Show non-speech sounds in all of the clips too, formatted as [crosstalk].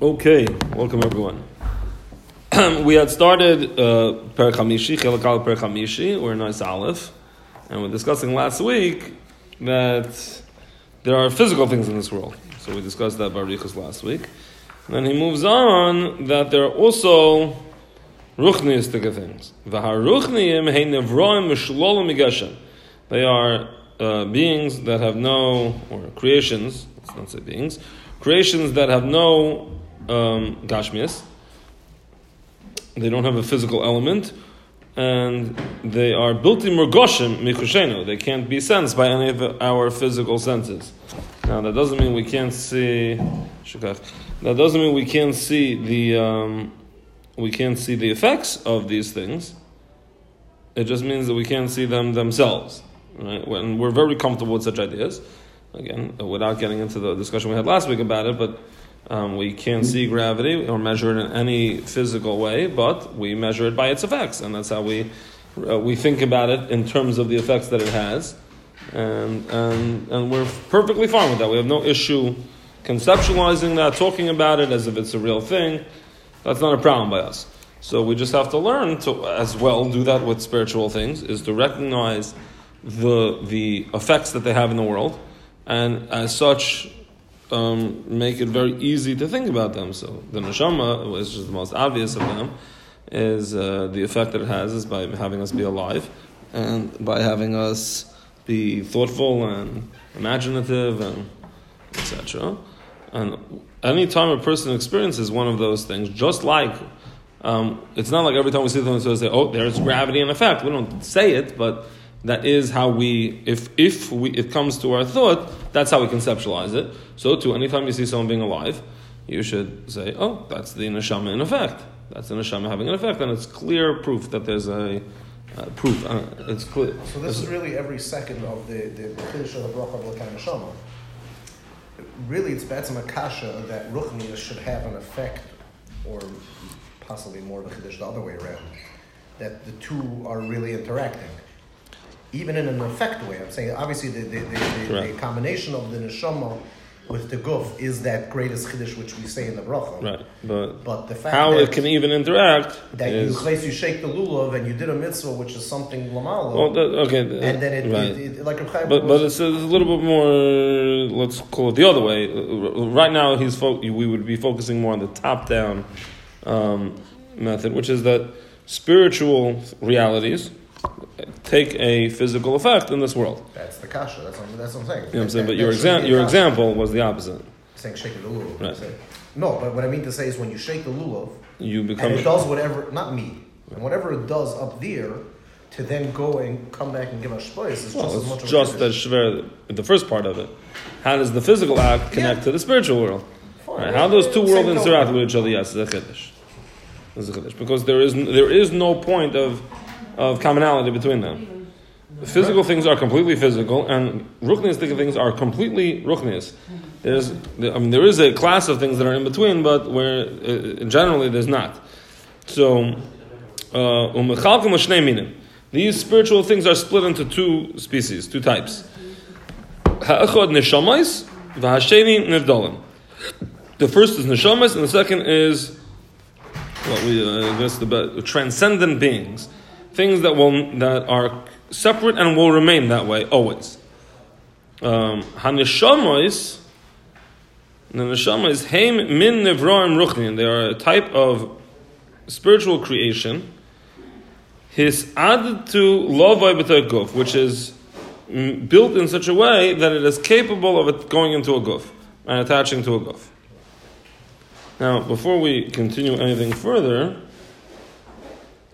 Okay, welcome everyone. [clears throat] we had started uh, Per Chamishi, Chelakal Per Chamishi, or Nice Aleph, and we're discussing last week that there are physical things in this world. So we discussed that Barichas last week. And then he moves on that there are also ruchniistic things. V'haruchniim. They are uh, beings that have no, or creations, let's not say beings, creations that have no um, gashmias. They don't have a physical element, and they are built in murgoshim mikushenu. They can't be sensed by any of our physical senses. Now that doesn't mean we can't see. That doesn't mean we can't see the um, we can't see the effects of these things. It just means that we can't see them themselves. Right? When we're very comfortable with such ideas, again, without getting into the discussion we had last week about it, but um, we can't see gravity or measure it in any physical way, but we measure it by its effects, and that's how we uh, we think about it in terms of the effects that it has, and and and we're perfectly fine with that. We have no issue conceptualizing that, talking about it as if it's a real thing. That's not a problem by us. So we just have to learn to as well do that with spiritual things is to recognize the the effects that they have in the world, and as such um, make it very easy to think about them. So the neshama, which is the most obvious of them, is uh, the effect that it has is by having us be alive, and by having us be thoughtful and imaginative and etc. And any time a person experiences one of those things, just like um, it's not like every time we see something, so say, "Oh, there's gravity and effect." We don't say it, but that is how we, if if we, it comes to our thought, that's how we conceptualize it. So, too, anytime you see someone being alive, you should say, "Oh, that's the neshama in effect. That's the neshama having an effect," and it's clear proof that there's a uh, proof. Uh, it's clear. So this is really every second of the the of the bracha of l'kan neshama. Really, it's betzim akasha that ruchniya should have an effect, or possibly more of a chiddush the other way around, that the two are really interacting even in an effect way. I'm saying obviously the, the, the, the combination of the neshama with the guf is that greatest chiddush which we say in the bracha. Right, but but the fact how that, it can even interact that is, you place you shake the lulav and you did a mitzvah which is something lamala. Well, that, okay, and then it, right. it, it like but but it's a, it's a, little bit more. Let's call it the other way. Right now, he's fo- we would be focusing more on the top down um, method, which is that spiritual realities take a physical effect in this world. That's the kasha. That's what, that's what I'm saying. You know what I'm saying? But your, exa- your example was the opposite. Saying shake the lulav. Right. No, but what I mean to say is when you shake the lulav, you become. And it does whatever, not me, and whatever it does up there, to then go and come back and give us space is well, just as much. Just as shver, the first part of it. How does the physical act connect yeah. to the spiritual world? Right. How those two worlds interact with each other? Yes, is a chiddush. Is a chiddush because there is there is no point of of commonality between them. Physical things are completely physical, and ruchniistic things are completely ruchniis. There's, I mean, there is a class of things that are in between, but where uh, generally there's not. So, uh, these spiritual things are split into two species, two types. The first is neshamas, and the second is what we uh, guess the transcendent beings things that will that are separate and will remain that way always. Um, Hanishamas, the neshama is heim min nevraim ruchnin. They are a type of spiritual creation. His added to lovai guf, which is built in such a way that it is capable of it going into a guf and attaching to a guf. Now, before we continue anything further,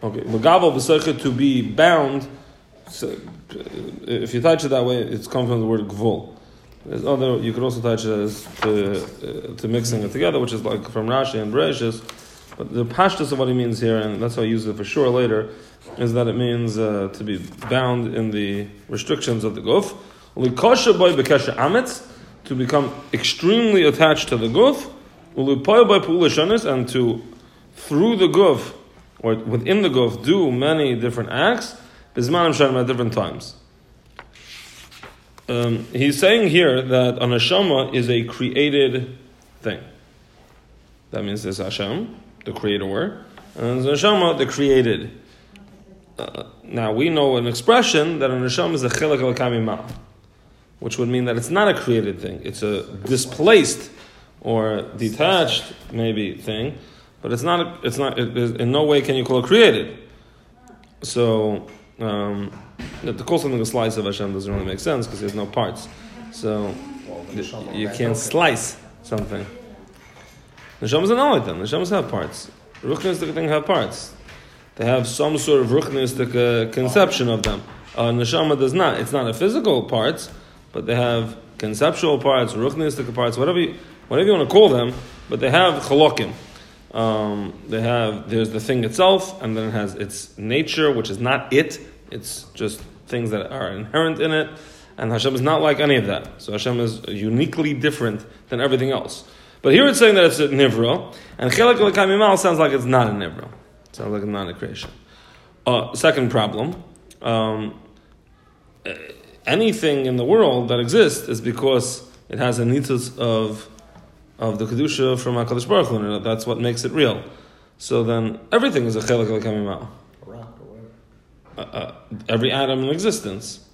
Okay, Magaval b'seicha to be bound. So, if you touch it that way, it's come from the word gvul. There's other. You could also touch it as to, uh, to mixing it together, which is like from Rashi and Bereshis. But the pashtus of what he means here, and that's how I use it for sure later, is that it means uh, to be bound in the restrictions of the guf. Likosha boy bekesha ametz to become extremely attached to the guf. Ulipoy by and to through the guf or within the guf do many different acts, bismanim shanim at different times. Um, he's saying here that a neshama is a created thing. That means there's Hashem, the creator, and there's neshama, the created. Uh, now we know an expression that a neshama is a chilek al which would mean that it's not a created thing; it's a displaced or detached maybe thing, but it's not. It's not. It, in no way can you call it created. So um, to call something a slice of Hashem doesn't really make sense because there's no parts. So well, you can't slice something. Neshamas are not like them. Neshamas have parts. Ruchnistic thing have parts. They have some sort of ruchnistic uh, conception of them. Uh, neshama does not. It's not a physical parts, but they have conceptual parts, ruchnistic parts, whatever you, whatever you want to call them. But they have chalokim. Um, they have there's the thing itself, and then it has its nature, which is not it. It's just things that are inherent in it. And Hashem is not like any of that. So Hashem is uniquely different than everything else. But here it's saying that it's a nivra, and chelik l'kamimal sounds like it's not a nivra. Sounds like it's not a creation. Uh, second problem. Um, anything in the world that exists is because it has a nitus of of the kedusha from Hakadosh Baruch Hu. and That's what makes it real. So then everything is a chelik l'kamimal. Uh, uh, every atom in existence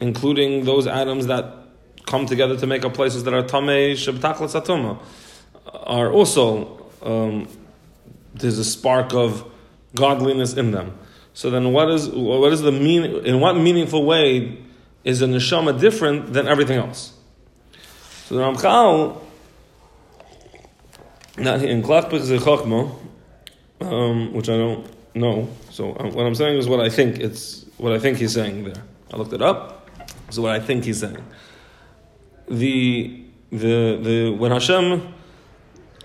including those atoms that come together to make up places that are tamei shabtaklas atoma, are also um, there's a spark of godliness in them. So then, what is what is the mean? In what meaningful way is a neshama different than everything else? So the Ramchal, not in Klachpich um, which I don't know. So um, what I'm saying is what I think it's what I think he's saying there. I looked it up. So what I think he's saying. The the the when Hashem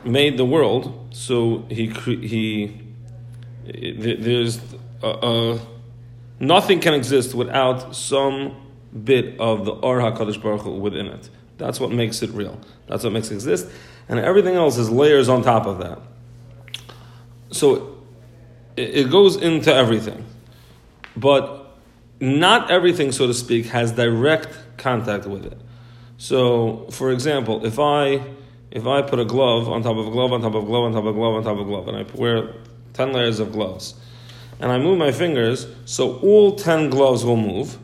made the world, so he he there's a, a, nothing can exist without some bit of the Or Hakadosh Baruch Hu within it. That's what makes it real. That's what makes it exist, and everything else is layers on top of that. So it, it goes into everything, but not everything, so to speak, has direct contact with it. So, for example, if I if I put a glove on top of a glove on top of a glove on top of a glove on top of a glove, and I wear ten layers of gloves, and I move my fingers, so all ten gloves will move.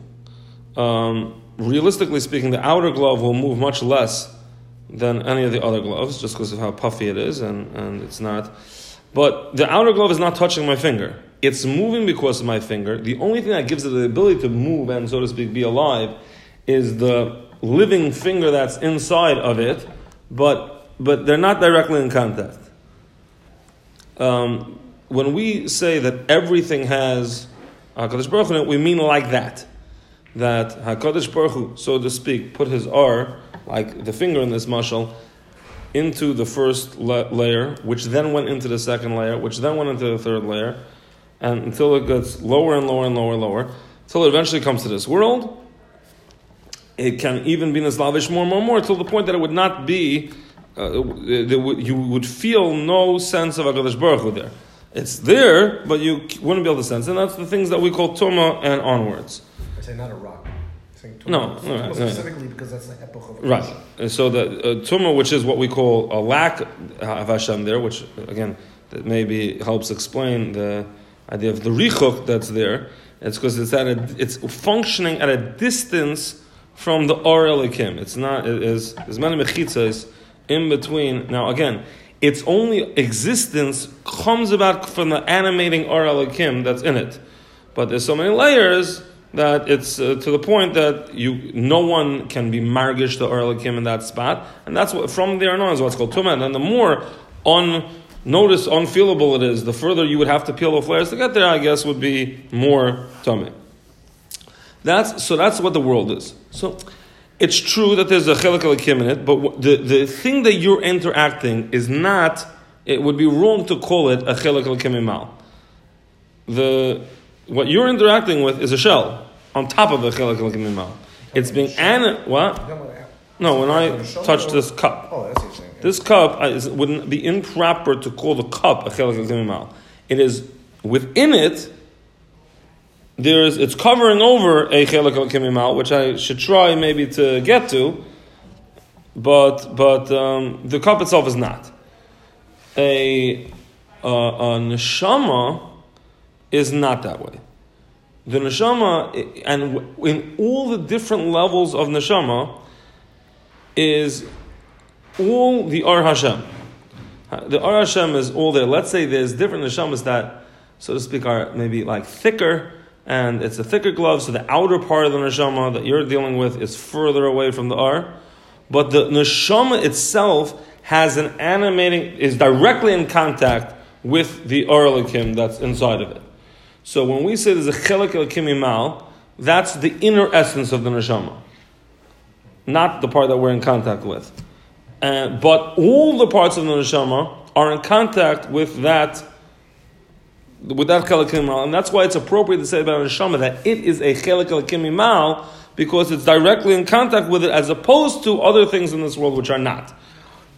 Um, realistically speaking, the outer glove will move much less than any of the other gloves, just because of how puffy it is, and, and it's not. But the outer glove is not touching my finger. It's moving because of my finger. The only thing that gives it the ability to move and, so to speak, be alive is the living finger that's inside of it, but, but they're not directly in contact. Um, when we say that everything has HaKadosh Baruch Hu, we mean like that. That HaKadosh Baruch Hu, so to speak, put his R, like the finger in this mashal, into the first la- layer, which then went into the second layer, which then went into the third layer, and until it gets lower and lower and lower and lower, until it eventually comes to this world. It can even be Naslavish more and more and more, till the point that it would not be, uh, you would feel no sense of HaKadosh Baruch Hu there. It's there, but you wouldn't be able to sense. And that's the things that we call Tuma and onwards. I say not a rock. No, no, specifically because that's the epoch of right. And so the uh, which is what we call a lack of Hashem there, which again that maybe helps explain the idea of the richuk that's there. It's because it's at a, it's functioning at a distance from the or elikim. It's not it is there's many mechitzas in between. Now again, its only existence comes about from the animating or elikim that's in it, but there's so many layers that it's uh, to the point that you no one can be margish the or elikim in that spot, and that's what from there on is what's called tumah. And the more on notice unfeelable it is, the further you would have to peel the flares to get there, I guess, would be more tummy. That's so. That's what the world is. So it's true that there's a chelik in it, but the, the thing that you're interacting is not. It would be wrong to call it a chelik mal. The what you're interacting with is a shell on top of a chelik alakim mal. It's being an what? No, when I touch this cup. Oh, that's interesting. This cup uh, is, wouldn't be improper to call the cup a chelik al It is within it. There's it's covering over a chelik al which I should try maybe to get to, but but um, the cup itself is not. a, a, a neshama is not that way. The neshama, and in all the different levels of neshama, is all the Ar Hashem. The Ar Hashem is all there. Let's say there's different neshamas that, so to speak, are maybe like thicker, and it's a thicker glove, so the outer part of the neshama that you're dealing with is further away from the Ar. But the neshama itself has an animating, is directly in contact with the Ar that's inside of it. So when we say there's a Chelik Elikim Imal, that's the inner essence of the neshama, not the part that we're in contact with. And, but all the parts of the neshama are in contact with that with that chelik imal, and that's why it's appropriate to say about a neshama that it is a chelik imal because it's directly in contact with it, as opposed to other things in this world which are not.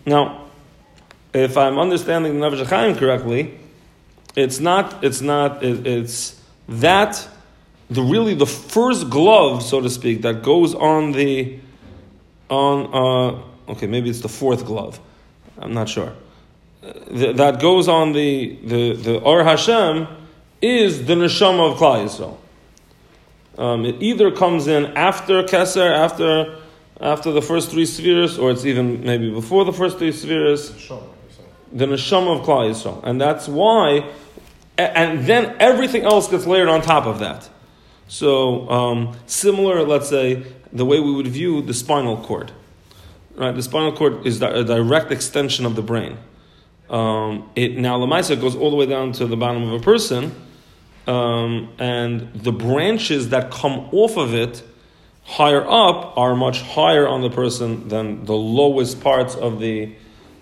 Now, if I'm understanding the Nefesh correctly, it's not. It's not. It, it's that the really the first glove, so to speak, that goes on the on. Uh, okay, maybe it's the fourth glove. I'm not sure. Th- that goes on the, the, the Or Hashem is the neshama of Klal Yisrael. Um, it either comes in after Keser, after, after the first three spheres, or it's even maybe before the first three spheres. The neshama of Klal Yisrael. And that's why, and then everything else gets layered on top of that. So, um, similar, let's say, the way we would view the spinal cord. Right, the spinal cord is a direct extension of the brain. Um, it now Lamaisa goes all the way down to the bottom of a person, um, and the branches that come off of it higher up are much higher on the person than the lowest parts of the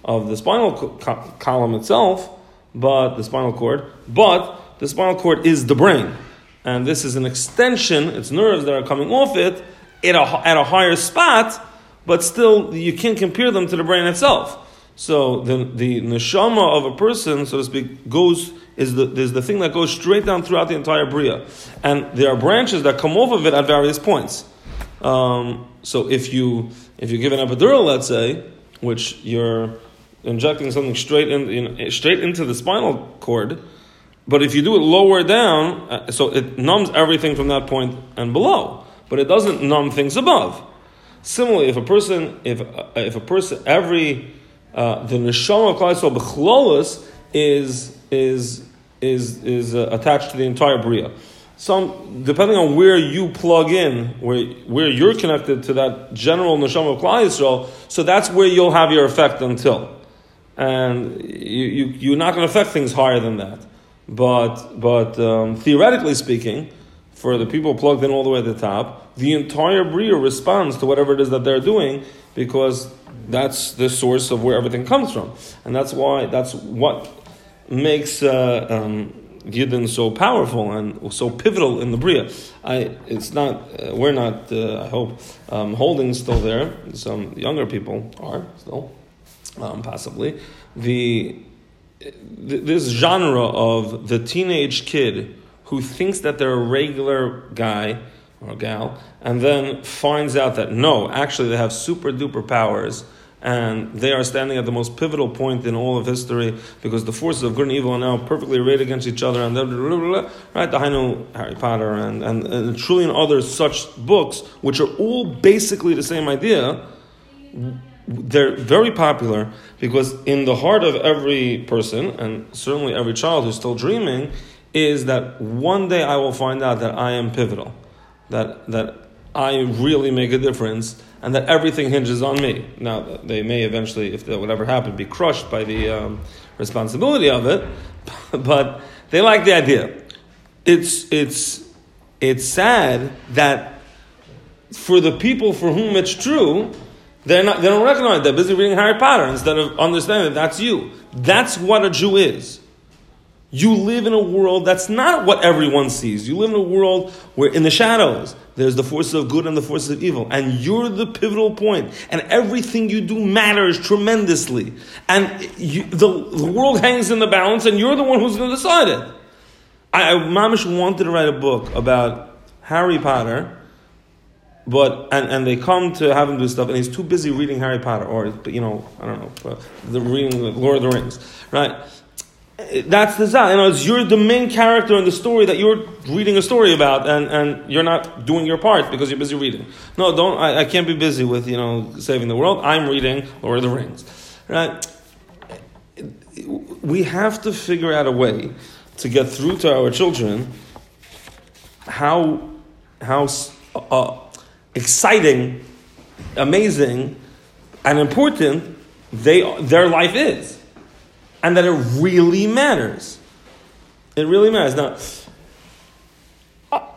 of the spinal co- column itself, but the spinal cord. But the spinal cord is the brain, and this is an extension. It's nerves that are coming off it at a, at a higher spot but still you can't compare them to the brain itself. So the the neshama of a person, so to speak, goes is the is the thing that goes straight down throughout the entire bria, and there are branches that come off of it at various points. Um, so if you if you give an epidural, let's say, which you're injecting something straight in know, straight into the spinal cord, but if you do it lower down, uh, so it numbs everything from that point and below, but it doesn't numb things above. Similarly, if a person, if uh, if a person, every uh, the neshama of Klal Yisrael is is is is uh, attached to the entire bria. Some depending on where you plug in, where where you're connected to that general neshama of Klal Yisrael, so that's where you'll have your effect until, and you, you you're not going to affect things higher than that. But but um, theoretically speaking for the people plugged in all the way to the top, the entire Bria responds to whatever it is that they're doing because that's the source of where everything comes from. And that's why, that's what makes uh, um, Yidden so powerful and so pivotal in the Bria. I, it's not, uh, we're not, uh, I hope, um, holding still there. Some younger people are still, um, possibly. The, this genre of the teenage kid who thinks that they're a regular guy or gal, and then finds out that no, actually they have super duper powers, and they are standing at the most pivotal point in all of history because the forces of good and evil are now perfectly arrayed against each other, and blah, blah, blah, right, the Harry Potter, and, and, and a trillion other such books, which are all basically the same idea. They're very popular because in the heart of every person, and certainly every child who's still dreaming, is that one day I will find out that I am pivotal, that, that I really make a difference, and that everything hinges on me. Now, they may eventually, if that whatever happened, be crushed by the um, responsibility of it, [laughs] but they like the idea. It's, it's, it's sad that for the people for whom it's true, they're not, they don't recognize They're busy reading Harry Potter instead of understanding that that's you. That's what a Jew is. You live in a world that's not what everyone sees. You live in a world where in the shadows, there's the forces of good and the forces of evil. And you're the pivotal point. And everything you do matters tremendously. And you, the, the world hangs in the balance, and you're the one who's going to decide it. I, I Mamish wanted to write a book about Harry Potter but and, and they come to have him do stuff, and he's too busy reading Harry Potter or you know I don't know the reading Lord of the Rings, right? That's the zal. You know, it's you're the main character in the story that you're reading a story about, and, and you're not doing your part because you're busy reading. No, don't. I, I can't be busy with you know saving the world. I'm reading Lord of the Rings, right? We have to figure out a way to get through to our children how how uh, exciting, amazing, and important they their life is and that it really matters. It really matters. Now,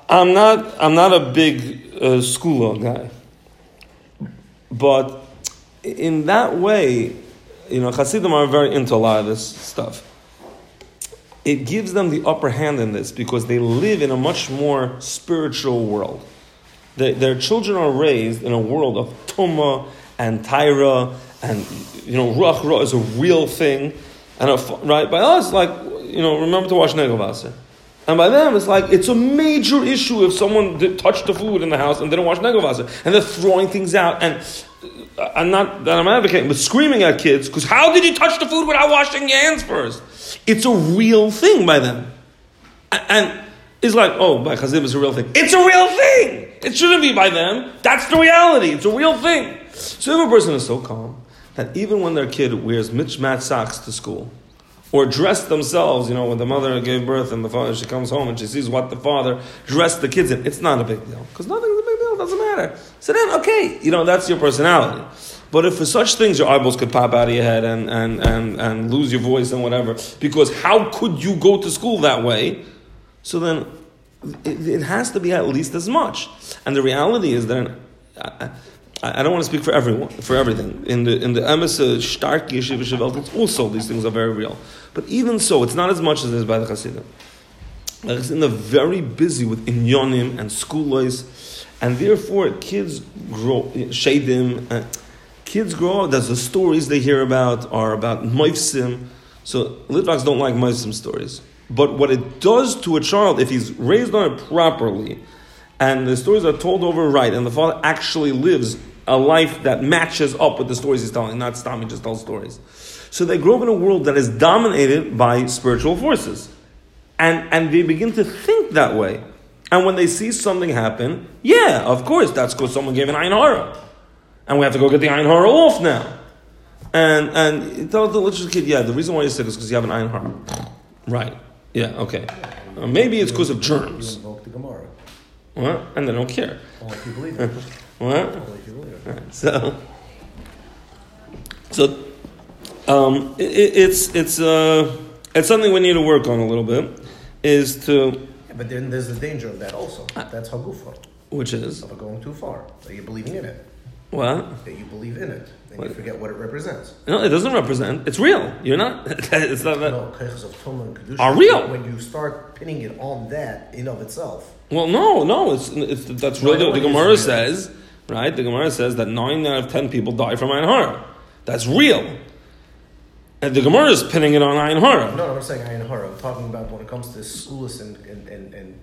I'm not, I'm not a big uh, school guy, but in that way, you know, Hasidim are very into a lot of this stuff. It gives them the upper hand in this because they live in a much more spiritual world. They, their children are raised in a world of tuma and Tyra, and you know, Ruach Ra is a real thing and a, right by us, like you know, remember to wash negovase. And by them, it's like it's a major issue if someone did, touched the food in the house and didn't wash negovase, and they're throwing things out. And uh, I'm not that I'm advocating, but screaming at kids because how did you touch the food without washing your hands first? It's a real thing by them, and it's like, oh, by Chazim is a real thing. It's a real thing. It shouldn't be by them. That's the reality. It's a real thing. So if a person is so calm that even when their kid wears mismatched socks to school, or dress themselves, you know, when the mother gave birth and the father, she comes home and she sees what the father dressed the kids in, it's not a big deal. Because nothing is a big deal, it doesn't matter. So then, okay, you know, that's your personality. But if for such things your eyeballs could pop out of your head and, and, and, and lose your voice and whatever, because how could you go to school that way? So then it, it has to be at least as much. And the reality is that. Uh, I don't want to speak for everyone, for everything. In the in the stark yeshiva shevelt, also these things are very real. But even so, it's not as much as it is by the Hasidim. The Hasidim are very busy with inyonim and schoolways, and therefore kids grow shadim. Uh, kids grow up. There's the stories they hear about are about moifsim. So Litvaks don't like moifsim stories. But what it does to a child, if he's raised on it properly, and the stories are told over right, and the father actually lives a life that matches up with the stories he's telling, not stop just tell stories. So they grow up in a world that is dominated by spiritual forces. And, and they begin to think that way. And when they see something happen, yeah, of course, that's because someone gave an Ayin Hara. And we have to go get the Ayin Hara off now. And, and tell the little kid, yeah, the reason why you're sick is because you have an Ayin Hara. Right. Yeah, okay. Uh, maybe it's because of germs. What? And they don't care. Only if you believe it. [laughs] what? Only if you believe it. So, so um, it, it's it's uh, it's something we need to work on a little bit. Is to Yeah, but then there's the danger of that also. That's hagufa. which is Of going too far. That you're believing in it. what? That you believe in it. And you forget what it represents. No, it doesn't represent. It's real. You're not. [laughs] it's not that. No, of Tumah and Kedusha. Are real. When you start pinning it on that in of itself. Well, no, no. It's, it's that's No, really know the, Gemara says, right? The Gemara says that nine out of ten people die from Ayin Hara. That's real. And the Gemara is pinning it on Ayin Hara. No, I'm not saying Ayin Hara. I'm talking about when it comes to schools and, and, and, and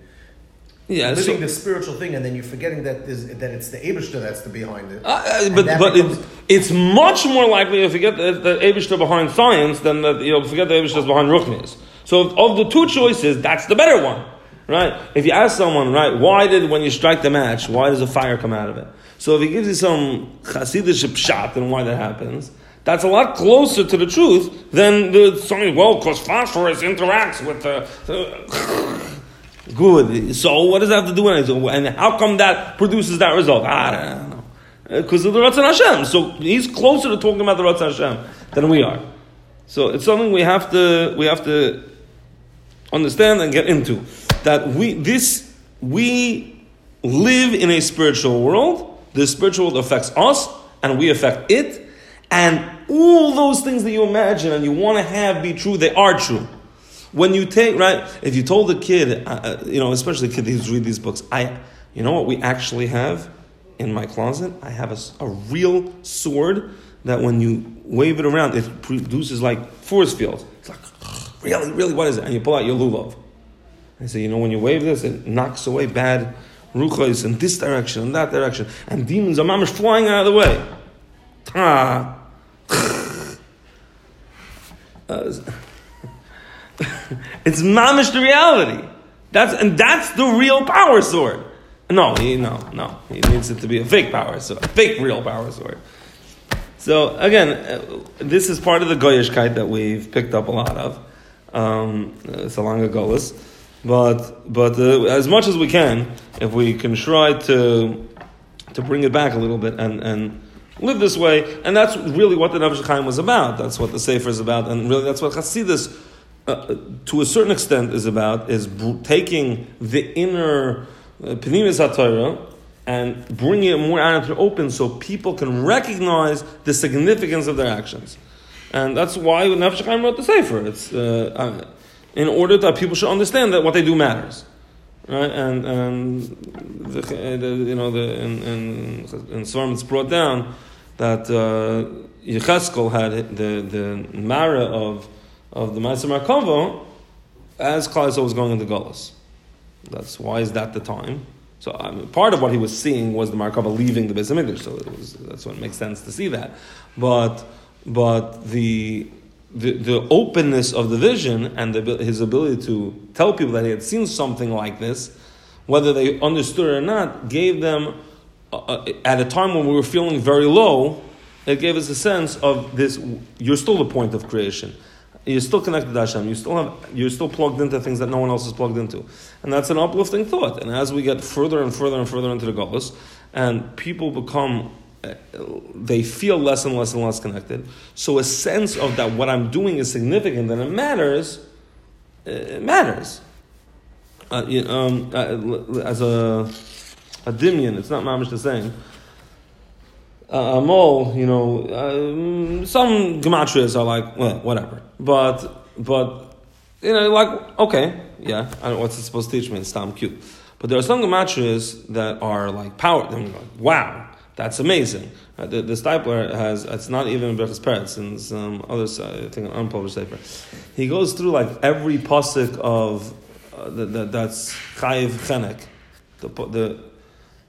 Yeah, living so- the spiritual thing, and then you're forgetting that that it's the Abishter that's the behind it. Uh, uh, but but becomes- it's, it's much more likely to forget the, the Abishter behind science than that you'll forget the Abishter behind Ruchnis. So of the two choices, that's the better one, right? If you ask someone, right, why did when you strike the match, why does a fire come out of it? So if he gives you some Hasidic shot and why that happens, that's a lot closer to the truth than the something. Well, because phosphorus interacts with the. the [laughs] Good. So what does that have to do with it? And how come that produces that result? I don't know. Uh, because of the Ratzon Hashem. So he's closer to talking about the Ratzon Hashem than we are. So it's something we have to we have to understand and get into. That we this we live in a spiritual world. The spiritual world affects us, and we affect it. And all those things that you imagine and you want to have be true, they are true. When you take right, if you told a kid, uh, uh, you know, especially a kid who's read these books, I, you know what we actually have in my closet? I have a, a real sword that when you wave it around, it produces like force fields. It's like, really, really, what is it? And you pull out your lulav. I say, you know, when you wave this, it knocks away bad ruchos in this direction, in that direction, and demons are mamish flying out of the way. Ah. [laughs] Uh, [laughs] it's mamish the reality. That's and that's the real power sword. No, he, no, no. He needs it to be a fake power sword, a fake real power sword. So again, uh, this is part of the goyishkeit that we've picked up a lot of. Um, it's along the golas, but but uh, as much as we can, if we can try to to bring it back a little bit and and live this way, and that's really what the Nefesh was about. That's what the Sefer is about, and really that's what Chassidus, uh, to a certain extent, is about: is taking the inner uh, penimis uh, and bringing it more out into the open, so people can recognize the significance of their actions, and that's why Nefesh Chaim wrote the Sefer. It's uh, uh, in order that people should understand that what they do matters right? And and the, the, you know the in in, in Svarm it's brought down that uh, Yecheskel had the the Mara of of the Ma'aseh Merkava as Klal was going into Golas. That's why is that the time? So part of what he was seeing was the Merkava leaving the Beis Hamikdash. So it was that's what makes sense to see that, but but the the, the openness of the vision and the, his ability to tell people that he had seen something like this, whether they understood it or not, gave them, uh, uh, at a time when we were feeling very low, it gave us a sense of this you're still the point of creation. You're still connected to Hashem. You still have, you're still plugged into things that no one else is plugged into. And that's an uplifting thought. And as we get further and further and further into the Golas, and people become they feel less and less and less connected. So a sense of that what I'm doing is significant and it matters, it matters. Uh, you um, uh, as a a dimion, it's not mamish the same. Uh, a mole, you know, um, some gematrias are like, well, whatever. But, but, you know, like, okay, yeah, I don't know what's it supposed to teach me, it's tam cute. But there are some gematrias that are like power, like, wow, that's amazing. Uh, the, the Steipler has, it's not even Birchas Peretz, and some other, I think, an unpublished paper. He goes through like every posik of, uh, that's Chayiv Chenek. The, the,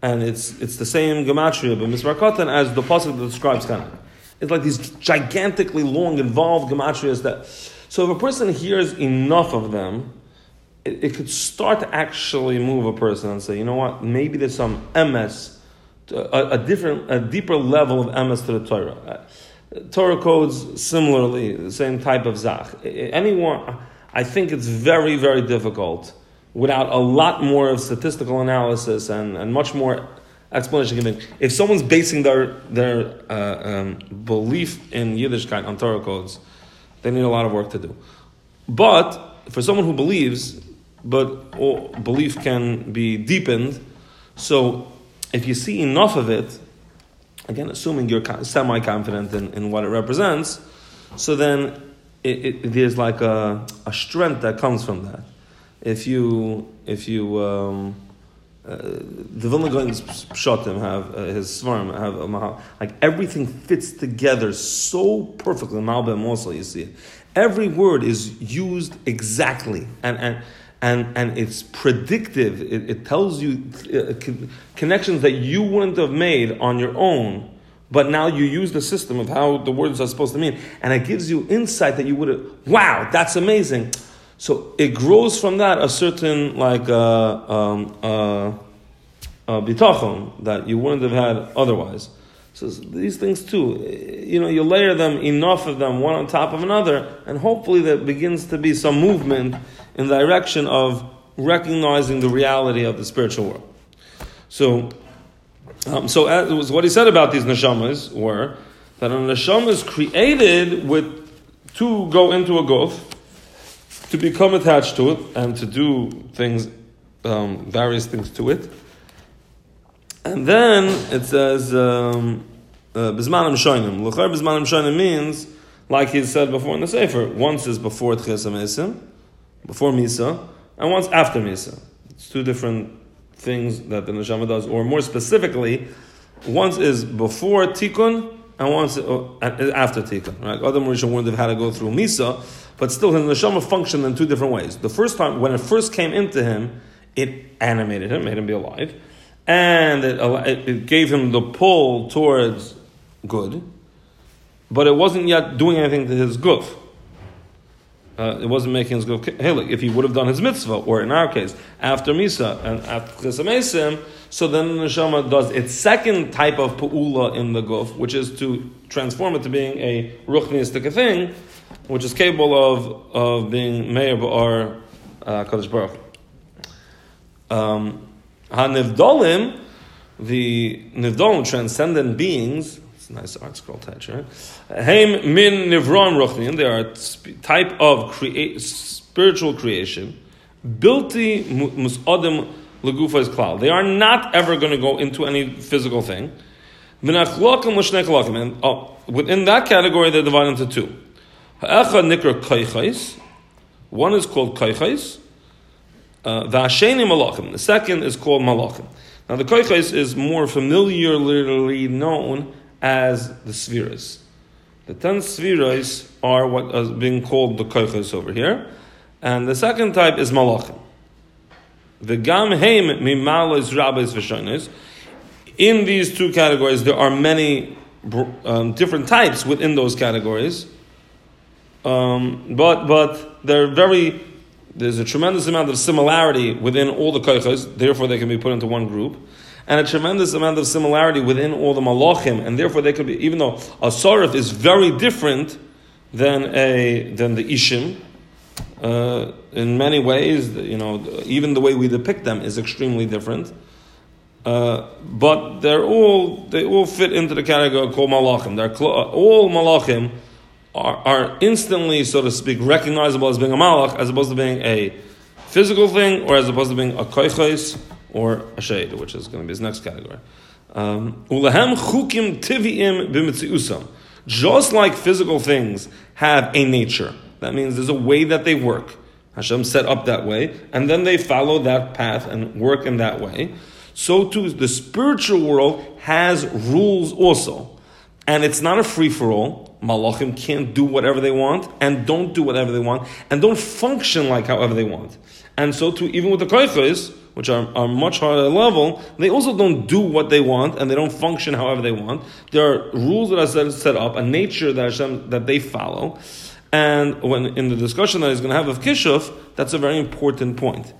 and it's, it's the same gematria, but Misrakotan as the posik that describes Chenek. It's like these gigantically long, involved gematrias that, so if a person hears enough of them, it, it could start to actually move a person and say, you know what, maybe there's some MS a, a, different, a deeper level of MS to the Torah. Uh, Torah codes similarly, the same type of zach. Anyone, I think it's very, very difficult without a lot more of statistical analysis and, and much more explanation given. If someone's basing their their uh, um, belief in Yiddishkeit on Torah codes, they need a lot of work to do. But for someone who believes, but belief can be deepened, so if you see enough of it, again, assuming you're semi confident in, in what it represents, so then it, it, there's like a, a strength that comes from that. If you, if you, um, uh, the Vilna Gaon's Pshatim have, uh, his Svarim have, uh, like everything fits together so perfectly. Malbim also, you see it. Every word is used exactly. And, and, and, and it's predictive. It, it tells you uh, connections that you wouldn't have made on your own, but now you use the system of how the words are supposed to mean, and it gives you insight that you would have, wow, that's amazing. So it grows from that a certain like uh, um, uh, uh, bitachon that you wouldn't have had otherwise. So these things too, you know, you layer them enough of them one on top of another, and hopefully there begins to be some movement in the direction of recognizing the reality of the spiritual world. So, um, so as, what he said about these neshamas were that a neshama is created with to go into a guf, to become attached to it, and to do things, um, various things to it. And then it says, um, uh, Shoinim. Luchar Bizmanim Shoinim means, like he said before in the Sefer, once is before Tchias before Misa, and once after Misa. It's two different things that the neshama does, or more specifically, once is before Tikkun and once uh, after Tikkun. Right? Other Marisha wouldn't have had to go through Misa, but still his neshama functioned in two different ways. The first time, when it first came into him, it animated him, made him be alive. and it, it gave him the pull towards good, but it wasn't yet doing anything to his guf. Uh, it wasn't making his guf hilik. If he would have done his mitzvah, or in our case, after Misa and after Chesamesim, so then the neshama does its second type of pu'ula in the guf, which is to transform it to being a ruchniistic thing, which is capable of, of being meir ba'ar uh, Kadosh Baruch. Um, Ha-nivdolim, the nivdolim, transcendent beings, it's a nice art scroll touch, right? Min nivron ruchnin, they are type of spiritual creation. Bilti musadim legufas klal. They are not ever going to go into any physical thing. Minachlokim l'shnei. And oh, within that category, they're divided into two. Ha'echa nikra kaichais. One is called kaichais. Uh, the Malachim. The second is called Malachim. Now the Koichais is more familiarly known as the Spheres. The ten Spheres are what is being called the Koichais over here. And the second type is Malachim. The Gam heim mimalos rabbis v'shonis. In these two categories, there are many um, different types within those categories. Um, but but they're very there's a tremendous amount of similarity within all the koichas, therefore they can be put into one group, and a tremendous amount of similarity within all the malachim, and therefore they could be. Even though a sarif is very different than a than the ishim, uh, in many ways, you know, even the way we depict them is extremely different. Uh, but they're all they all fit into the category called malachim. They're clo- all malachim are, are instantly, so to speak, recognizable as being a malach, as opposed to being a physical thing, or as opposed to being a koichos or a shade, which is going to be his next category. Um, Ulahem chukim tiviim b'mitziusam. Just like physical things have a nature, that means there's a way that they work. Hashem set up that way, and then they follow that path and work in that way. So too, the spiritual world has rules also. And it's not a free for all. Malachim can't do whatever they want and don't do whatever they want and don't function like however they want. And so too, even with the koichos, which are, are much higher level, they also don't do what they want and they don't function however they want. There are rules that are set, up, a nature that Hashem, that they follow. And when in the discussion that he's going to have of Kishuf, that's a very important point.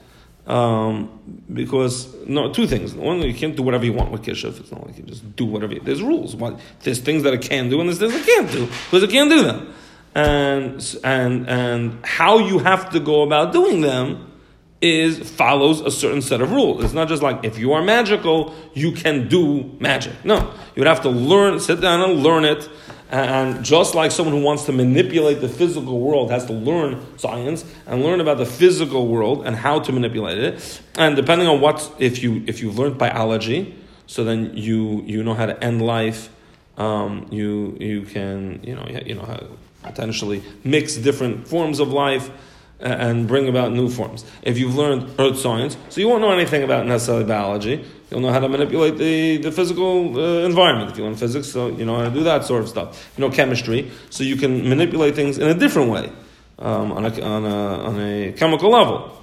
Um, because no, two things. One, you can't do whatever you want with kishuf. It's not like you just do whatever. You, there's rules. What there's things that it can do, and there's things it can't do because it can't do them. And and and how you have to go about doing them is follows a certain set of rules. It's not just like if you are magical, you can do magic. No, you would have to learn, sit down and learn it. And just like someone who wants to manipulate the physical world has to learn science and learn about the physical world and how to manipulate it, and depending on what, if you if you've learned biology, so then you you know how to end life, um, you you can you know you know how potentially mix different forms of life and bring about new forms. If you've learned earth science, so you won't know anything about necessarily biology. You'll know how to manipulate the, the physical uh, environment. If you learn physics, so you know how to do that sort of stuff. You know chemistry, so you can manipulate things in a different way, um, on, a, on, a, on a chemical level.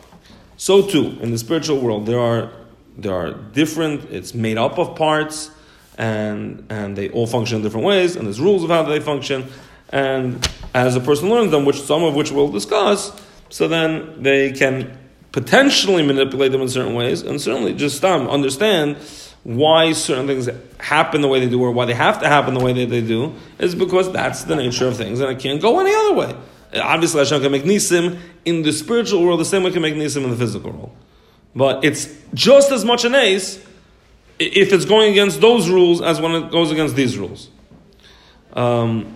So too, in the spiritual world, there are there are different. It's made up of parts, and and they all function in different ways, and there's rules of how they function. And as a person learns them, which some of which we'll discuss, so then they can potentially manipulate them in certain ways, and certainly just um, understand why certain things happen the way they do, or why they have to happen the way that they do, is because that's the nature of things, and it can't go any other way. Obviously, Hashem can make nisim in the spiritual world the same way can make nisim in the physical world, but it's just as much an ace if it's going against those rules as when it goes against these rules. Um,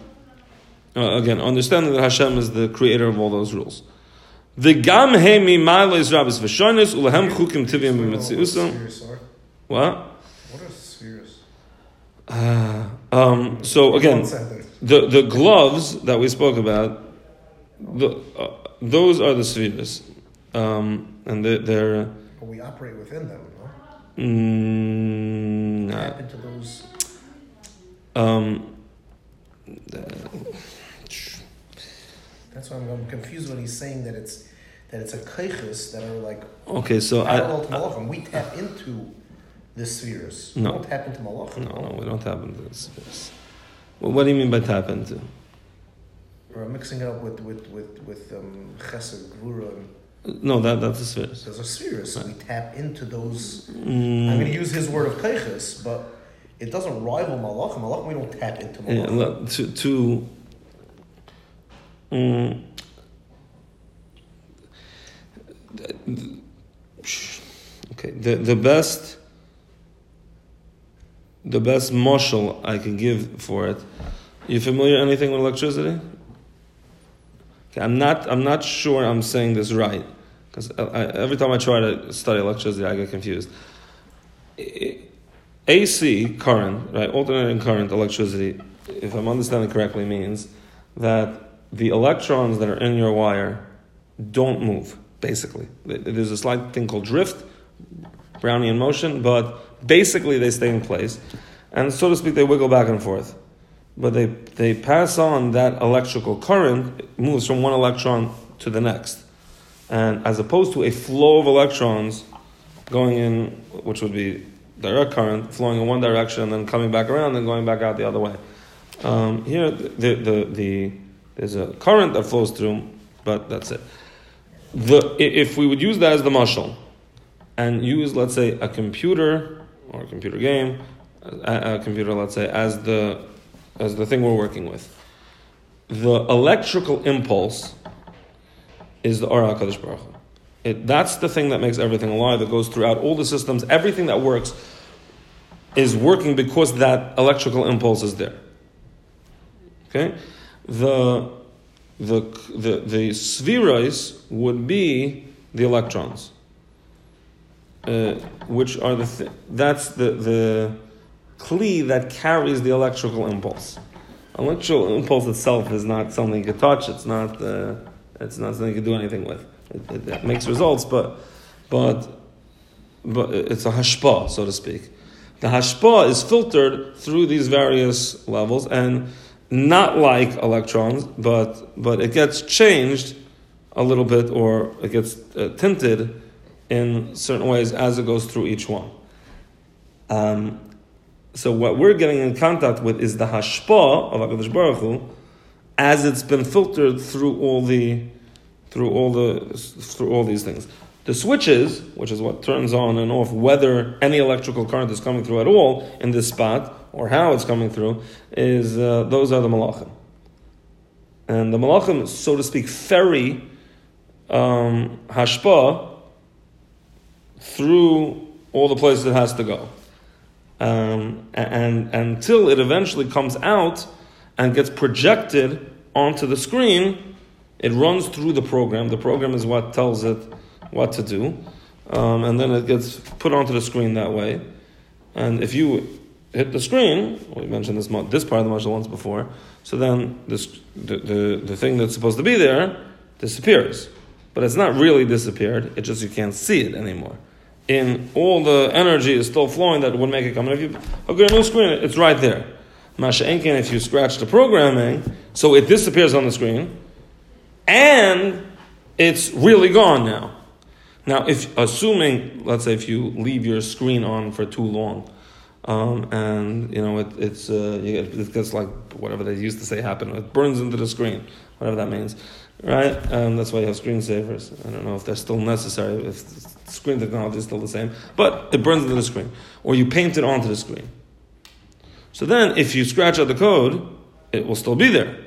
uh, again, understanding that Hashem is the creator of all those rules. The gam hemi malis rabbis v'shonis ulahem chukim tivim are. What? What are spheres? Uh, um, so again, the the gloves that we spoke about, the, uh, those are the spheres, um, and they're, they're But we operate within them, no? mm, What happened to those? um, That's why I'm, I'm confused when he's saying that it's that it's a kaiches that are like okay. So I, to malachim. We tap into the spheres. No. We don't tap into malachim. No, no, we don't tap into this. Yes. Well, what do you mean by tap into? We're mixing it up with with with with um, chesed, gvura. No, that that's the spheres. Those are spheres. So we tap into those. I'm Mm, going to use his word of kaiches, but it doesn't rival malachim. Malachim we don't tap into yeah, malachim. look, to to. Mm, okay, the the best. The best marshal I can give for it. You familiar anything with electricity? Okay, I'm not. I'm not sure. I'm saying this right because every time I try to study electricity, I get confused. AC current, right? Alternating current electricity, if I'm understanding correctly, means that the electrons that are in your wire don't move. Basically, there's a slight thing called drift, Brownian motion, but basically they stay in place, and so to speak, they wiggle back and forth. But they they pass on that electrical current it moves from one electron to the next, and as opposed to a flow of electrons going in, which would be direct current flowing in one direction and then coming back around and going back out the other way. Um, here, the, the, the, there's a current that flows through, but that's it. The, if we would use that as the muscle and use, let's say, a computer or a computer game, a, a computer, let's say, as the, as the thing we're working with, the electrical impulse is the Ara HaKadosh Baruch Hu. It, that's the thing that makes everything alive. That goes throughout all the systems. Everything that works is working because that electrical impulse is there. Okay, the the the the spheroids would be the electrons, uh, which are the th- that's the the kli that carries the electrical impulse. Electrical impulse itself is not something you can touch. It's not. Uh, it's not something you can do anything with. It, it, it makes results, but but but it's a hashpa, so to speak. The hashpa is filtered through these various levels, and not like electrons, but but it gets changed a little bit, or it gets uh, tinted in certain ways as it goes through each one. Um, so what we're getting in contact with is the hashpa of Hakadosh Baruch Hu, as it's been filtered through all the through all the through all these things. The switches, which is what turns on and off whether any electrical current is coming through at all in this spot or how it's coming through, is uh, those are the malachim. And the malachim, so to speak, ferry um, hashpa through all the places it has to go, um, and, and until it eventually comes out and gets projected onto the screen, it runs through the program. The program is what tells it what to do, um, and then it gets put onto the screen that way. And if you hit the screen, we mentioned this this part of the module once before, so then this, the, the the thing that's supposed to be there disappears, but it's not really disappeared. It's just you can't see it anymore. In all the energy is still flowing that would make it come. And if you okay, new screen, it's right there. Masha Enkin, if you scratch the programming, so it disappears on the screen, and it's really gone now. Now, if assuming, let's say, if you leave your screen on for too long, um, and you know it, it's uh, it gets like whatever they used to say happened. it burns into the screen, whatever that means, right? Um, that's why you have screensavers. I don't know if they're still necessary, if screen technology is still the same, but it burns into the screen, or you paint it onto the screen. So then, if you scratch out the code, it will still be there,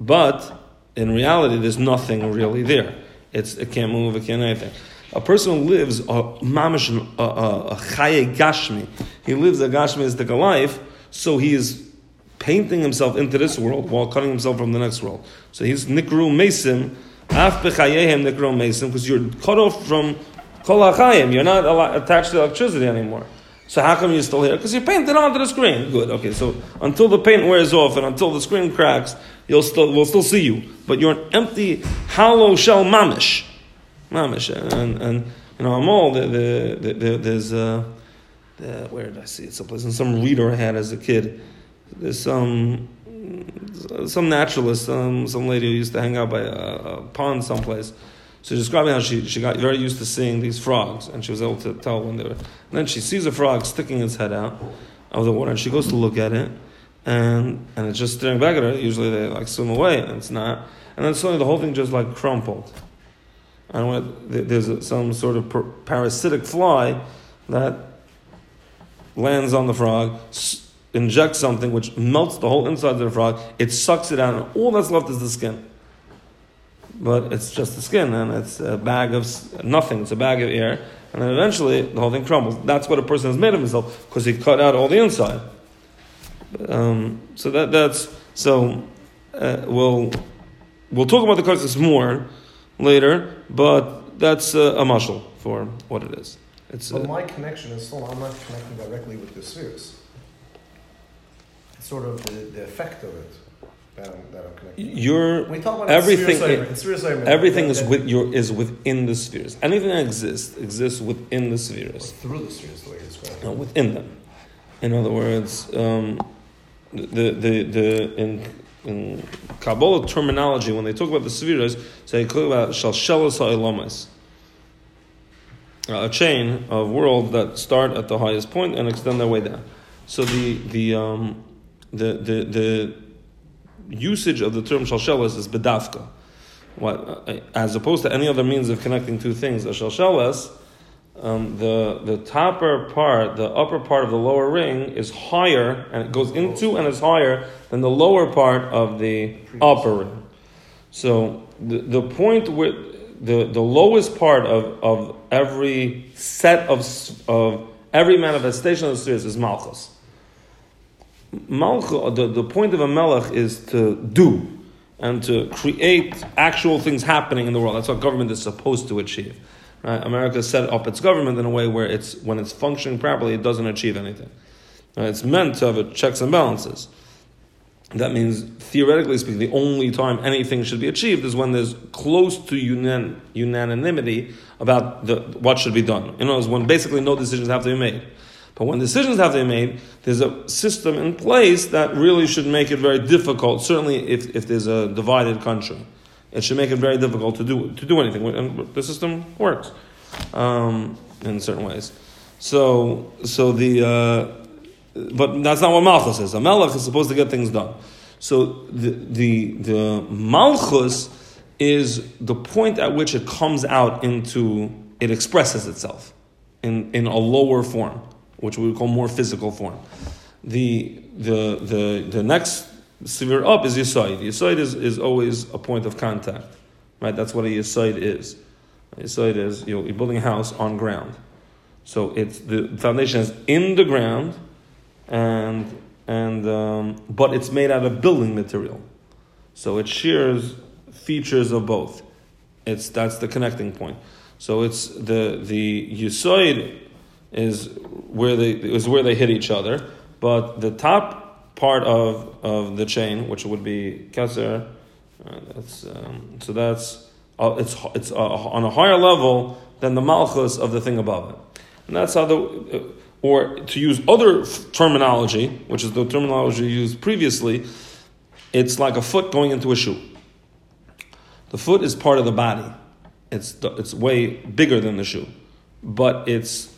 but in reality, there's nothing really there. It's, it can't move, it can't anything. A person who lives a mamish, a, a, a chaye gashmi, he lives a gashmistic life, so he is painting himself into this world while cutting himself from the next world. So he's nikru mesim, af bechayehem nikru mesim, because you're cut off from kol hachayim. You're not attached to electricity anymore. So how come you're still here? Because you're painted onto the screen. Good. Okay. So until the paint wears off and until the screen cracks, you'll still we'll still see you. But you're an empty, hollow shell mamish, mamish. And and you know I'm all the, the, the, the there's uh, the, where did I see it? Someplace in some reader I had as a kid. There's some some naturalist, some some lady who used to hang out by a, a pond someplace. So describing how she, she got very used to seeing these frogs, and she was able to tell when they were. And then she sees a frog sticking its head out of the water, and she goes to look at it, and and it's just staring back at her. Usually they like swim away, and it's not. And then suddenly the whole thing just like crumpled. And when there's some sort of parasitic fly that lands on the frog, injects something which melts the whole inside of the frog. It sucks it out, and all that's left is the skin but it's just the skin and it's a bag of nothing. It's a bag of air, and then eventually the whole thing crumbles. That's what a person has made of himself because he cut out all the inside. Um, so that that's so uh, we'll we'll talk about the curses more later, but that's uh, a muscle for what it is. It's But uh, my connection is still, I'm not connecting directly with the spheres. It's sort of the, the effect of it that I'm, that I'm connecting. We talk about everything- Sphere Cyber- everything is with your is within the spheres. Anything that exists exists within the spheres. through the spheres, the way you describe it. uh, within them. In other words, um, the, the, the, in, in Kabbalah terminology, when they talk about the Sefiras, so they talk about Shalshelas HaElamas, a chain of worlds that start at the highest point and extend their way down. So the, the, um, the, the, the usage of the term Shalshelas is bedafka. What, as opposed to any other means of connecting two things, a Shalshelas, um, the the topper part, the upper part of the lower ring is higher, and it goes into and is higher than the lower part of the upper ring. So the, the point where the, the lowest part of, of every set of of every manifestation of the spheres is malchus. Malchus, the, the point of a melech is to do and to create actual things happening in the world. That's what government is supposed to achieve. Right? America set up its government in a way where it's when it's functioning properly, it doesn't achieve anything. Right? It's meant to have checks and balances. That means, theoretically speaking, the only time anything should be achieved is when there's close to unan- unanimity about the, what should be done. In other words, when basically no decisions have to be made. But when decisions have to be made, there's a system in place that really should make it very difficult, certainly if, if there's a divided country. It should make it very difficult to do, to do anything. And the system works um, in certain ways. So, so the, uh, but that's not what Malchus is. A Melech is supposed to get things done. So the, the, the Malchus is the point at which it comes out into, it expresses itself in, in a lower form, which we would call more physical form. The, the, the, the next sphere up is Yisoid. Yisoid is, is always a point of contact, right? That's what a Yisoid is. Yisoid is, you know, you're building a house on ground. So it's, the foundation is in the ground, and, and, um, but it's made out of building material. So it shares features of both. It's, that's the connecting point. So it's the, the Yisoid is where they, is where they hit each other, but the top part of, of the chain, which would be Keser, uh, that's, um, so that's, uh, it's, it's uh, on a higher level than the Malchus of the thing above it. And that's how the, uh, or to use other terminology, which is the terminology used previously, it's like a foot going into a shoe. The foot is part of the body. It's, it's way bigger than the shoe. But it's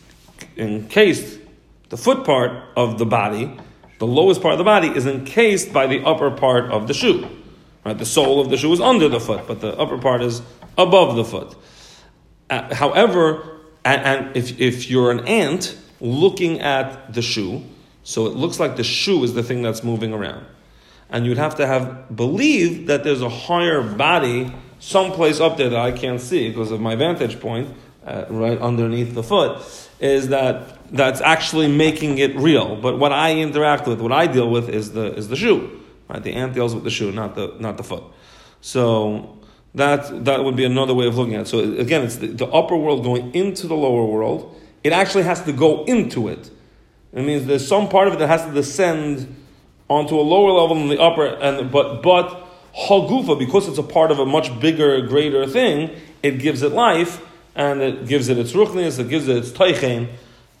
encased, the foot part of the body, the lowest part of the body, is encased by the upper part of the shoe. Right? The sole of the shoe is under the foot, but the upper part is above the foot. Uh, however, and, and if, if you're an ant looking at the shoe, so it looks like the shoe is the thing that's moving around. And you'd have to have believed that there's a higher body someplace up there that I can't see because of my vantage point, uh, right underneath the foot, is that that's actually making it real. But what I interact with, what I deal with, is the is the shoe. Right? The ant deals with the shoe, not the not the foot. So that that would be another way of looking at it. So again, it's the, the upper world going into the lower world. It actually has to go into it. It means there's some part of it that has to descend onto a lower level than the upper, and but but hagufa because it's a part of a much bigger, greater thing. It gives it life, and it gives it its ruchnis, it gives it its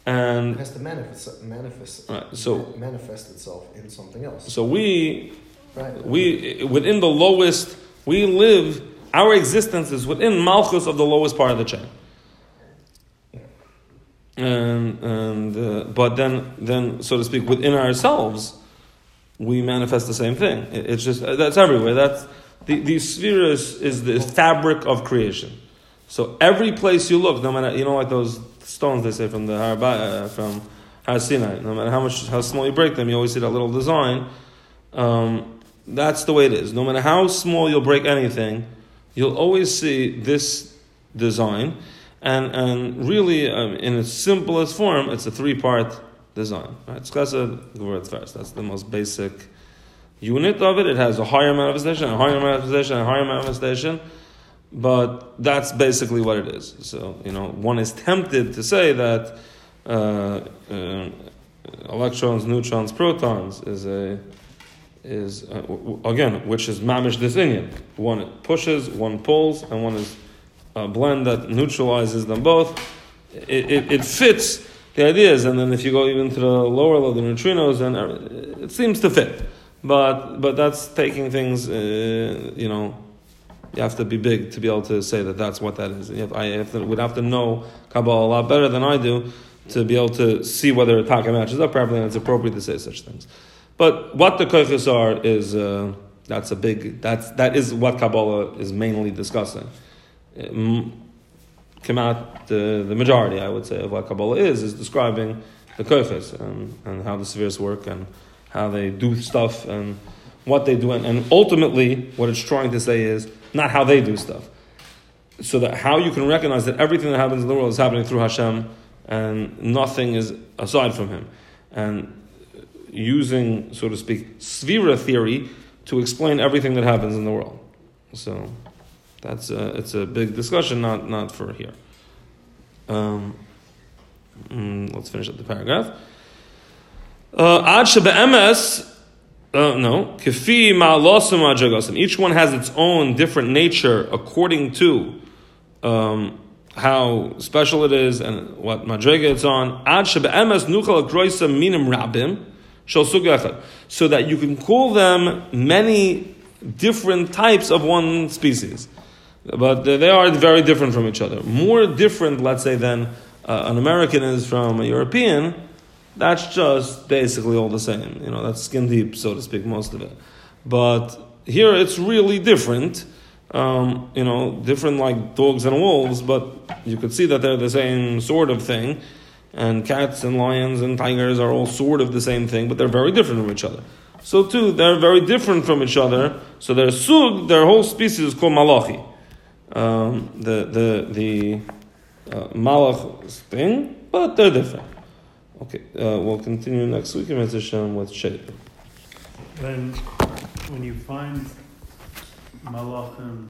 teichen, It and has to manifest, manifest, Right, so- manifest itself in something else. so we Right. we within the lowest we live our existence is within Malchus of the lowest part of the chain. And, and uh, but then, then, so to speak, within ourselves, we manifest the same thing. It, it's just, that's everywhere. That's, the, the sphere is, is the fabric of creation. So every place you look, no matter, you know, like those stones they say from the Har, uh, from Har Sinai, no matter how much, how small you break them, you always see that little design. Um, that's the way it is. No matter how small you'll break anything, you'll always see this design. And, and really, um, in its simplest form, it's a three part design. Right? That's the most basic unit of it. It has a higher manifestation, a higher manifestation, a higher manifestation. But that's basically what it is. So, you know, one is tempted to say that uh, uh, electrons, neutrons, protons is a is uh, again, which is mamish this. One pushes, one pulls, and one is a blend that neutralizes them both. It, it, it, fits the ideas, and then if you go even to the lower level, the neutrinos, and uh, it seems to fit. But but that's taking things, uh, you know. You have to be big to be able to say that that's what that is. Have, I have to, would have to know Kabbalah a lot better than I do to be able to see whether a taka matches up properly and it's appropriate to say such things. But what the koiches are is uh, that's a big that's that is what Kabbalah is mainly discussing. Come out the, the majority, I would say, of what Kabbalah is is describing the koiches and, and how the spheres work and how they do stuff and what they do and, and ultimately what it's trying to say is not how they do stuff. So that how you can recognize that everything that happens in the world is happening through Hashem and nothing is aside from Him. And using, so to speak, Sefira theory to explain everything that happens in the world. So that's a, it's a big discussion, not, not for here. Um, mm, let's finish up the paragraph. Uh, uh, no, kefi ma'alosum ajagosim. Each one has its own different nature according to um, how special it is and what madrega it's on. Ad shebe'emes nuchal groisa minim so that you can call them many different types of one species. But they are very different from each other. More different, let's say, than uh, an American is from a European, that's just basically all the same. You know, that's skin deep, so to speak, most of it. But here it's really different. Um, you know, different like dogs and wolves, but you could see that they're the same sort of thing and cats and lions and tigers are all sort of the same thing, but they're very different from each other. So too, they're very different from each other. So their sug, their whole species is called malachi. Um, the the the uh, malach thing, but they're different. Okay, uh, we'll continue next week in Hashem with Shape. Then, when you find malachim